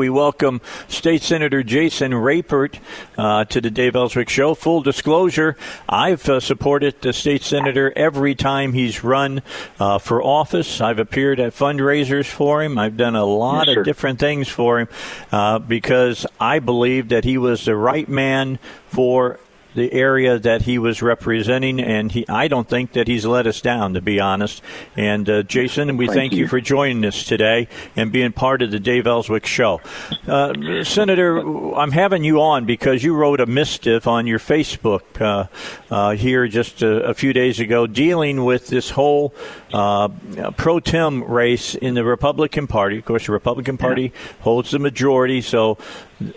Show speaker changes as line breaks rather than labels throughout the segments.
We welcome State Senator Jason Rapert uh, to the Dave Elswick Show. Full disclosure, I've uh, supported the state senator every time he's run uh, for office. I've appeared at fundraisers for him. I've done a lot
yes,
of different things for him uh, because I believe that he was the right man for the area that he was representing, and he, I don't think that he's let us down, to be honest. And uh, Jason, we thank,
thank
you.
you.
for joining us today and being part of the Dave Elswick Show. Uh, Senator, I'm having you on because you wrote a missive on your Facebook uh, uh here just a, a, few days ago dealing with this whole uh, pro tem race in the Republican Party. Of course, the Republican Party yeah. holds the majority, so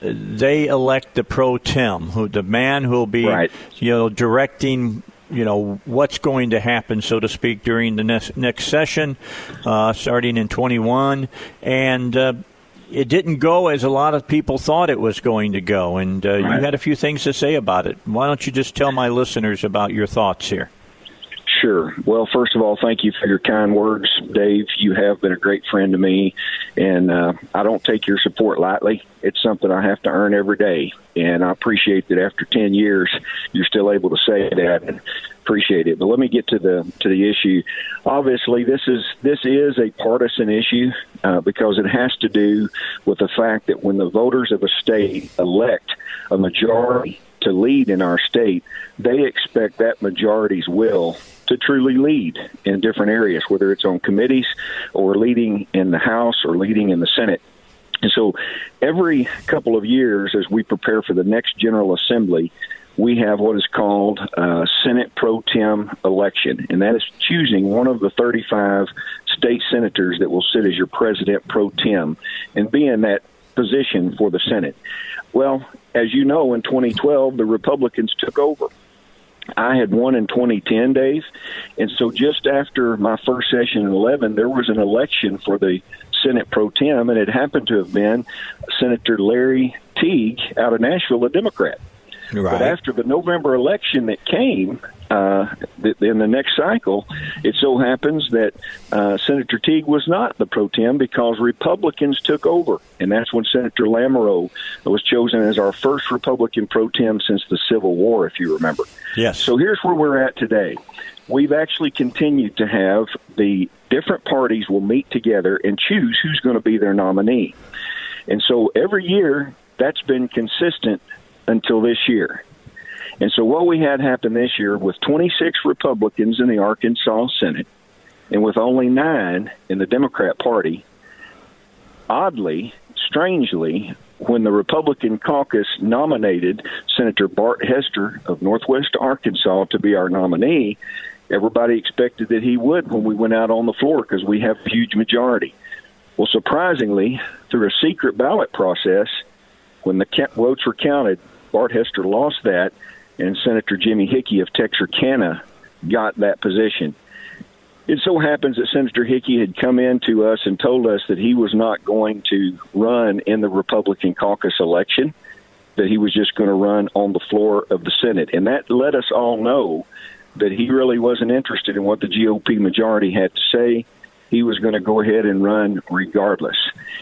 they elect the pro tem, who the man who will be,
right.
you know, directing you know what's going to happen, so to speak, during the next next session, uh, starting in 21, and uh, it didn't go as a lot of people thought it was going to go. And uh, right. you had a few things to say about it. Why don't you just tell my listeners about your thoughts here?
Sure. Well, first of all, thank you for your kind words, Dave. You have been a great friend to me, and uh, I don't take your support lightly. It's something I have to earn every day, and I appreciate that after ten years, you're still able to say that, and appreciate it. But let me get to the to the issue. Obviously, this is this is a partisan issue uh, because it has to do with the fact that when the voters of a state elect a majority to lead in our state, they expect that majority's will to truly lead in different areas, whether it's on committees or leading in the House or leading in the Senate. And so every couple of years, as we prepare for the next General Assembly, we have what is called a Senate pro tem election, and that is choosing one of the 35 state senators that will sit as your president pro tem and be in that position for the Senate. Well, as you know, in 2012, the Republicans took over. I had won in 2010, Dave. And so just after my first session in 11, there was an election for the Senate pro tem, and it happened to have been Senator Larry Teague out of Nashville, a Democrat.
Right.
But after the November election that came, uh, in the next cycle, it so happens that uh, Senator Teague was not the pro tem because Republicans took over, and that's when Senator Lamoureux was chosen as our first Republican pro tem since the Civil War, if you remember.
Yes.
So here's where we're at today. We've actually continued to have the different parties will meet together and choose who's going to be their nominee. And so every year, that's been consistent until this year. And so what we had happen this year with 26 Republicans in the Arkansas Senate and with only nine in the Democrat Party, oddly, strangely, when the Republican caucus nominated Senator Bart Hester of Northwest Arkansas to be our nominee, everybody expected that he would when we went out on the floor because we have a huge majority. Well, surprisingly, through a secret ballot process, when the votes were counted, Bart Hester lost that, and Senator Jimmy Hickey of Texarkana got that position. It so happens that Senator Hickey had come in to us and told us that he was not going to run in the Republican caucus election, that he was just going to run on the floor of the Senate. And that let us all know that he really wasn't interested in what the GOP majority had to say. He was going to go ahead and run regardless.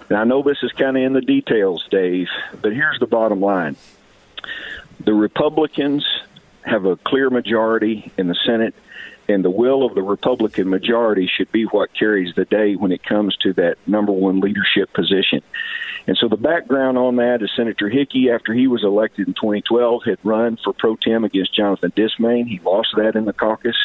And I know this is kind of in the details, Dave, but here's the bottom line the Republicans have a clear majority in the Senate, and the will of the Republican majority should be what carries the day when it comes to that number one leadership position. And so the background on that is Senator Hickey, after he was elected in 2012, had run for pro tem against Jonathan Dismang. He lost that in the caucus.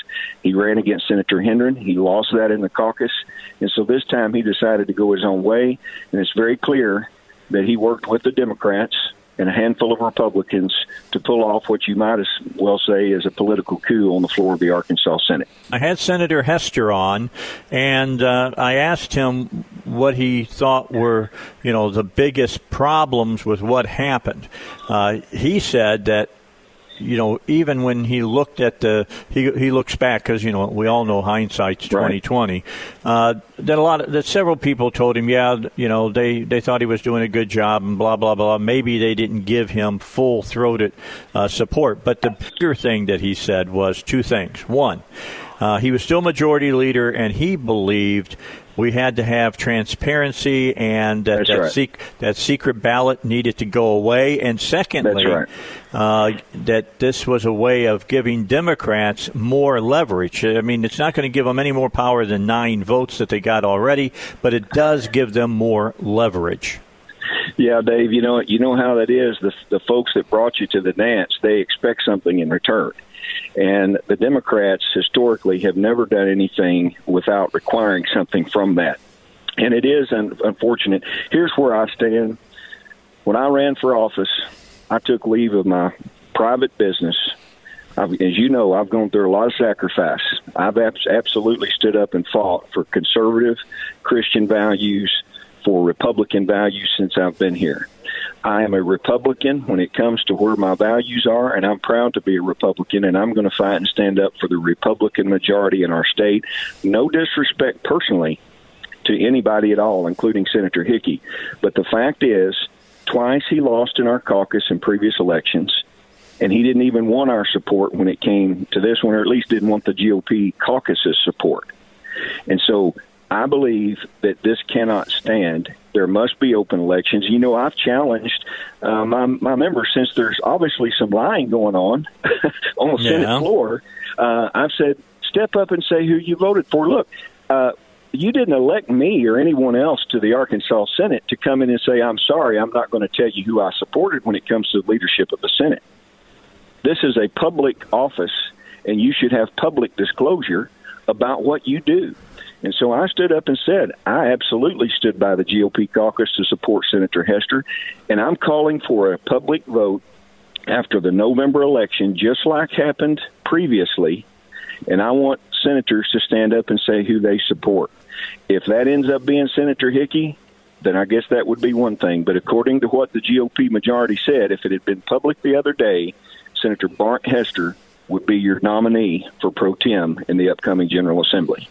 He ran against Senator Hendren. He lost that in the caucus. And so this time he decided to go his own way. And it's very clear that he worked with the Democrats and a handful of Republicans to pull off what you might as well say is a political coup on the floor of the Arkansas Senate.
I had Senator Hester on, and uh, I asked him what he thought were, you know, the biggest problems with what happened. Uh, he said that you know, even when he looked at the, he he looks back because you know we all know hindsight's twenty twenty. Uh, that a lot of that several people told him, yeah, you know, they they thought he was doing a good job and blah blah blah. Maybe they didn't give him full throated uh, support. But the bigger thing that he said was two things. One. Uh, he was still majority leader, and he believed we had to have transparency and that that,
right.
sec- that, secret ballot needed to go away. And secondly,
right.
uh, that this was a way of giving Democrats more leverage. I mean, it's not going to give them any more power than nine votes that they got already, but it does give them more leverage.
Yeah, Dave. You know, you know how that is. The the folks that brought you to the dance, they expect something in return. And the Democrats historically have never done anything without requiring something from that. And it is un- unfortunate. Here's where I stand. When I ran for office, I took leave of my private business. I've, as you know, I've gone through a lot of sacrifice. I've abs- absolutely stood up and fought for conservative Christian values, for Republican values since I've been here. I am a Republican when it comes to where my values are, and I'm proud to be a Republican, and I'm going to fight and stand up for the Republican majority in our state. No disrespect personally to anybody at all, including Senator Hickey. But the fact is, twice he lost in our caucus in previous elections, and he didn't even want our support when it came to this one, or at least didn't want the GOP caucus's support. And so I believe that this cannot stand. There must be open elections. You know, I've challenged uh, my my members since there's obviously some lying going on on the
Yeah.
Senate floor. Uh, I've said, step up and say who you voted for. Look, uh, you didn't elect me or anyone else to the Arkansas Senate to come in and say, I'm sorry, I'm not going to tell you who I supported when it comes to the leadership of the Senate. This is a public office, and you should have public disclosure about what you do. And so I stood up and said, I absolutely stood by the GOP caucus to support Senator Hester, and I'm calling for a public vote after the November election, just like happened previously. And I want senators to stand up and say who they support. If that ends up being Senator Hickey, then I guess that would be one thing. But according to what the GOP majority said, if it had been public the other day, Senator Bart Hester would be your nominee for pro tem in the upcoming General Assembly.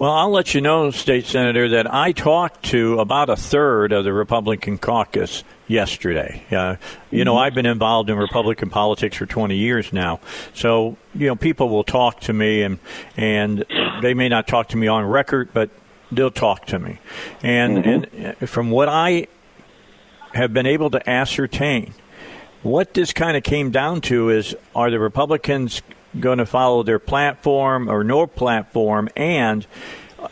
Well, I'll let you know, State Senator, that I talked to about a third of the Republican caucus yesterday. Uh, you know, I've been involved in Republican politics for 20 years now. So, you know, people will talk to me, and, and they may not talk to me on record, but they'll talk to me. And, and uh, from what I have been able to ascertain, what this kind of came down to is are the Republicans going to follow their platform or no platform, and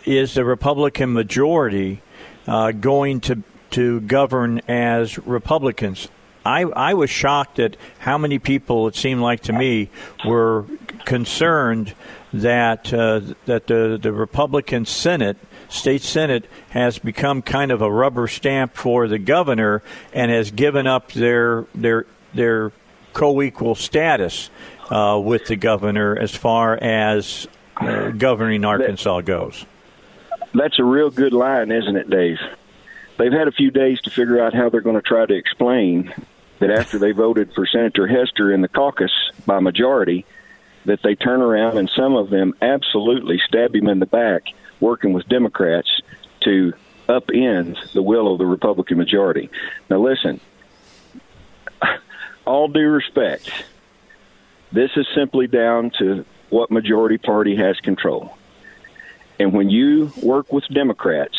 is the Republican majority uh, going to to govern as Republicans? I, I was shocked at how many people it seemed like to me were concerned that uh, that the the Republican Senate state senate has become kind of a rubber stamp for the governor and has given up their their their co-equal status uh, with the governor as far as uh, governing Arkansas goes.
That's a real good line, isn't it, Dave? They've had a few days to figure out how they're going to try to explain that after they voted for Senator Hester in the caucus by majority, that they turn around and some of them absolutely stab him in the back working with Democrats to upend the will of the Republican majority. Now, listen, all due respect, this is simply down to what majority party has control. And when you work with Democrats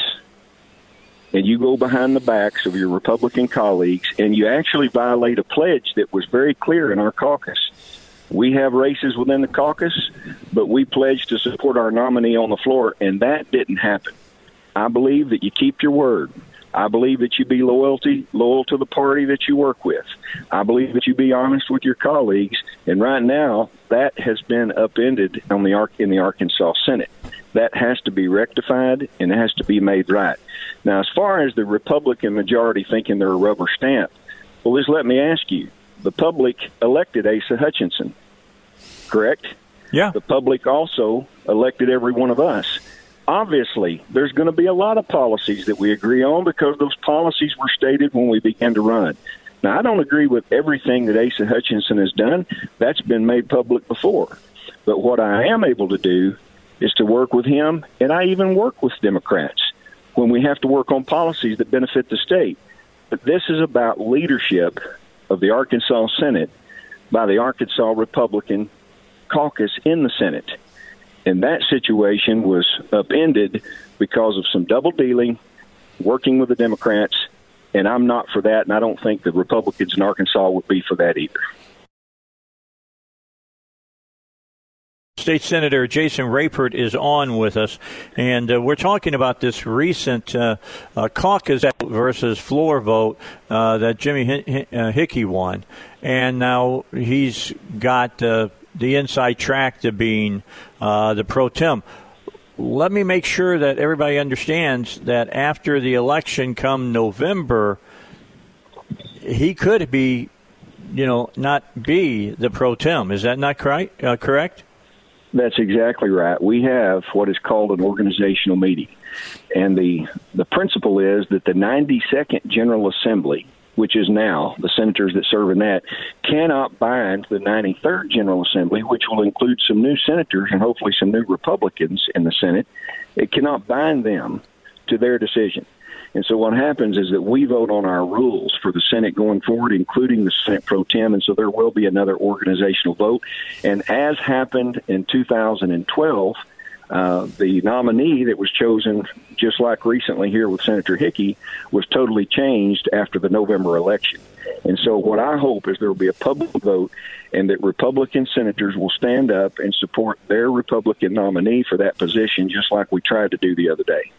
and you go behind the backs of your Republican colleagues and you actually violate a pledge that was very clear in our caucus, we have races within the caucus, but we pledged to support our nominee on the floor, and that didn't happen. I believe that you keep your word. I believe that you be loyalty loyal to the party that you work with. I believe that you be honest with your colleagues. And right now, that has been upended on the in the Arkansas Senate. That has to be rectified and it has to be made right. Now, as far as the Republican majority thinking they're a rubber stamp, well, just let me ask you: the public elected Asa Hutchinson, correct?
Yeah.
The public also elected every one of us obviously there's going to be a lot of policies that we agree on because those policies were stated when we began to run. Now, I don't agree with everything that Asa Hutchinson has done. That's been made public before. But what I am able to do is to work with him, and I even work with Democrats when we have to work on policies that benefit the state. But this is about leadership of the Arkansas Senate by the Arkansas Republican caucus in the Senate and that situation was upended because of some double dealing, working with the Democrats, and I'm not for that, and I don't think the Republicans in Arkansas would be for that either.
State Senator Jason Rapert is on with us, and uh, we're talking about this recent uh, uh, caucus versus floor vote uh, that Jimmy H- uh, Hickey won. And now he's got uh, the inside track to being uh, the pro tem. Let me make sure that everybody understands that after the election come November, he could be, you know, not be the pro tem. Is that not correct? Uh, correct?
That's exactly right. We have what is called an organizational meeting. And the, the principle is that the 92nd General Assembly, which is now the senators that serve in that, cannot bind the 93rd General Assembly, which will include some new senators and hopefully some new Republicans in the Senate. It cannot bind them to their decision. And so what happens is that we vote on our rules for the Senate going forward, including the Senate pro tem. And so there will be another organizational vote. And as happened in 2012, uh, the nominee that was chosen, just like recently here with Senator Hickey, was totally changed after the November election. And so, what I hope is there will be a public vote and that Republican senators will stand up and support their Republican nominee for that position, just like we tried to do the other day.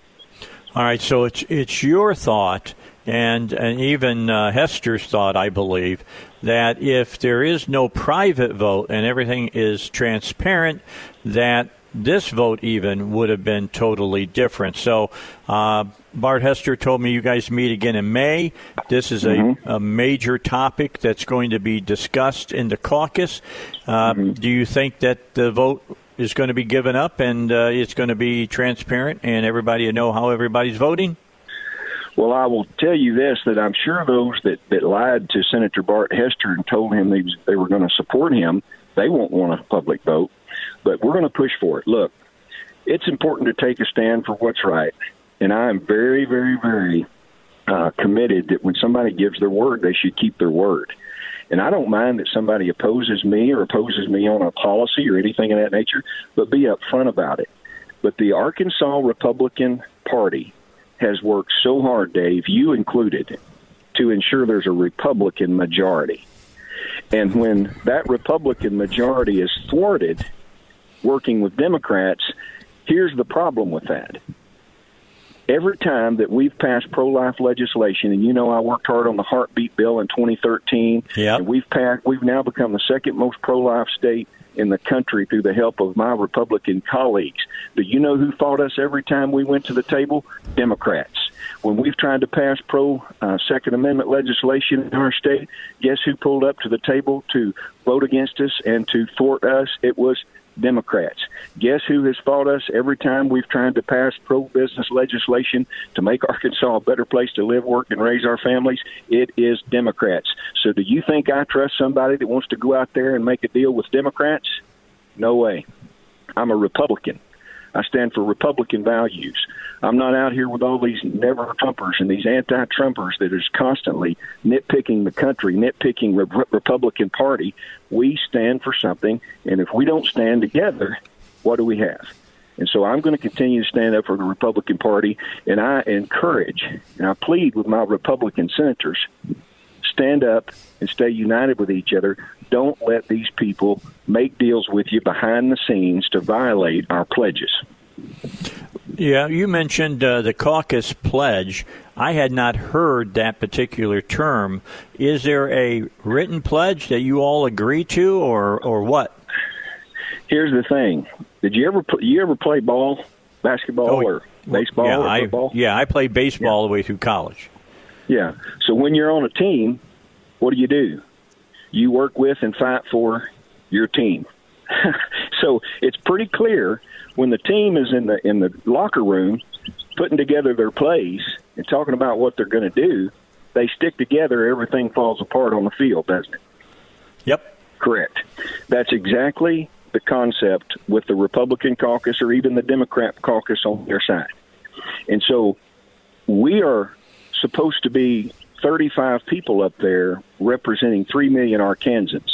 All right, so it's it's your thought, and and even uh, Hester's thought, I believe, that if there is no private vote and everything is transparent, that this vote even would have been totally different. So, uh, Bart Hester told me you guys meet again in May. This is a, mm-hmm. a major topic that's going to be discussed in the caucus. Uh, mm-hmm. Do you think that the vote is going to be given up and uh, it's going to be transparent and everybody will know how everybody's voting?
Well, I will tell you this: that I'm sure those that that lied to Senator Bart Hester and told him they they were going to support him, they won't want a public vote. But we're going to push for it. Look, it's important to take a stand for what's right, and I am very, very, very uh, committed that when somebody gives their word, they should keep their word. And I don't mind that somebody opposes me or opposes me on a policy or anything of that nature, but be upfront about it. But the Arkansas Republican Party has worked so hard, Dave, you included, to ensure there's a Republican majority. And when that Republican majority is thwarted working with Democrats, here's the problem with that every time that we've passed pro-life legislation, and you know I worked hard on the heartbeat bill in 2013,
yep.
and we've passed, we've now become the second most pro-life state in the country through the help of my Republican colleagues. Do you know who fought us every time we went to the table? Democrats. When we've tried to pass pro uh, Second Amendment legislation in our state, guess who pulled up to the table to vote against us and to thwart us? It was Democrats. Guess who has fought us every time we've tried to pass pro business legislation to make Arkansas a better place to live, work, and raise our families? It is Democrats. So do you think I trust somebody that wants to go out there and make a deal with Democrats? No way. I'm a Republican. I stand for Republican values. I'm not out here with all these never Trumpers and these anti Trumpers that is constantly nitpicking the country, nitpicking Re- Republican Party. We stand for something, and if we don't stand together, what do we have? And so I'm going to continue to stand up for the Republican Party, and I encourage and I plead with my Republican senators stand up and stay united with each other. Don't let these people make deals with you behind the scenes to violate our pledges.
Yeah, you mentioned uh, the caucus pledge. I had not heard that particular term. Is there a written pledge that you all agree to, or or what?
Here's the thing: Did you ever you ever play ball, basketball, oh, or baseball
yeah,
or football?
I, yeah, I played baseball yeah. all the way through college.
Yeah. So when you're on a team, what do you do? You work with and fight for your team. so it's pretty clear when the team is in the in the locker room putting together their plays and talking about what they're going to do, they stick together. Everything falls apart on the field, doesn't it?
Yep.
Correct. That's exactly the concept with the Republican caucus or even the Democrat caucus on their side. And so we are supposed to be 35 people up there representing 3 million Arkansans.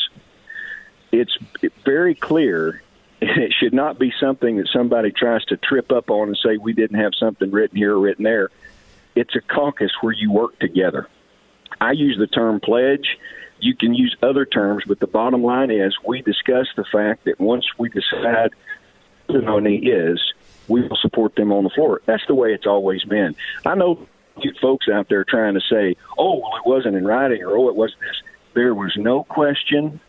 It's very clear it should not be something that somebody tries to trip up on and say we didn't have something written here or written there. It's a caucus where you work together. I use the term pledge. You can use other terms, but the bottom line is we discuss the fact that once we decide who the nominee is, we will support them on the floor. That's the way it's always been. I know folks out there trying to say, oh, well, it wasn't in writing or oh, it wasn't this. There was no question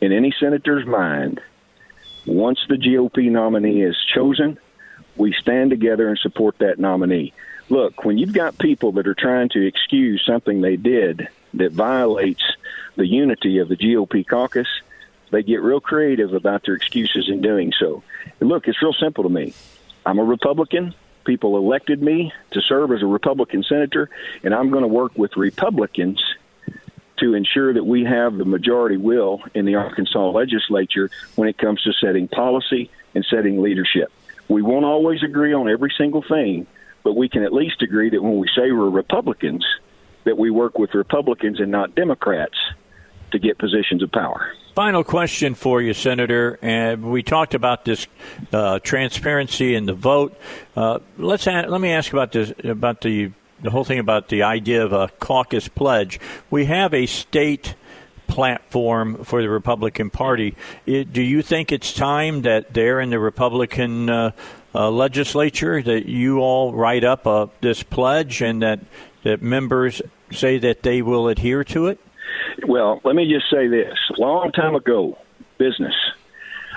in any senator's mind once the GOP nominee is chosen, we stand together and support that nominee. Look, when you've got people that are trying to excuse something they did that violates the unity of the GOP caucus, they get real creative about their excuses in doing so. And look, it's real simple to me. I'm a Republican. People elected me to serve as a Republican senator, and I'm going to work with Republicans to ensure that we have the majority will in the Arkansas legislature when it comes to setting policy and setting leadership. We won't always agree on every single thing, but we can at least agree that when we say we're Republicans, that we work with Republicans and not Democrats to get positions of power.
Final question for you, Senator. And we talked about this uh, transparency in the vote. Uh, let's let me ask about this about the the whole thing about the idea of a caucus pledge. We have a state platform for the Republican Party. It, do you think it's time that there in the Republican uh, uh, legislature that you all write up uh, this pledge and that that members say that they will adhere to it?
Well, let me just say this: a long time ago, business.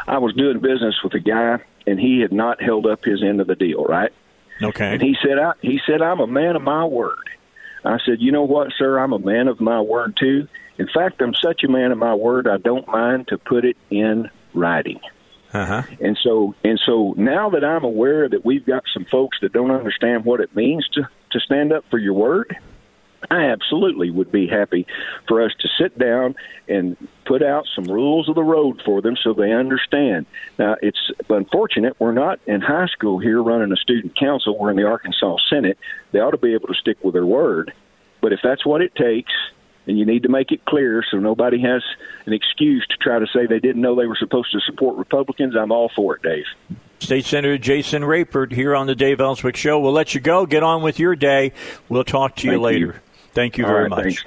I was doing business with a guy, and he had not held up his end of the deal. Right?
Okay.
And he said, I, he said, I'm a man of my word. I said, you know what, sir? I'm a man of my word too. In fact, I'm such a man of my word. I don't mind to put it in writing.
Uh-huh.
And so, and so now that I'm aware that we've got some folks that don't understand what it means to to stand up for your word, I absolutely would be happy for us to sit down and put out some rules of the road for them so they understand. Now, it's unfortunate we're not in high school here running a student council. We're in the Arkansas Senate. They ought to be able to stick with their word. But if that's what it takes, and you need to make it clear so nobody has an excuse to try to say they didn't know they were supposed to support Republicans, I'm all for it, Dave.
State Senator Jason Rapert here on the Dave Elswick Show. We'll let you go. Get on with your day. We'll talk to you
Thank
later.
You.
Thank you very
right,
much.
Thanks.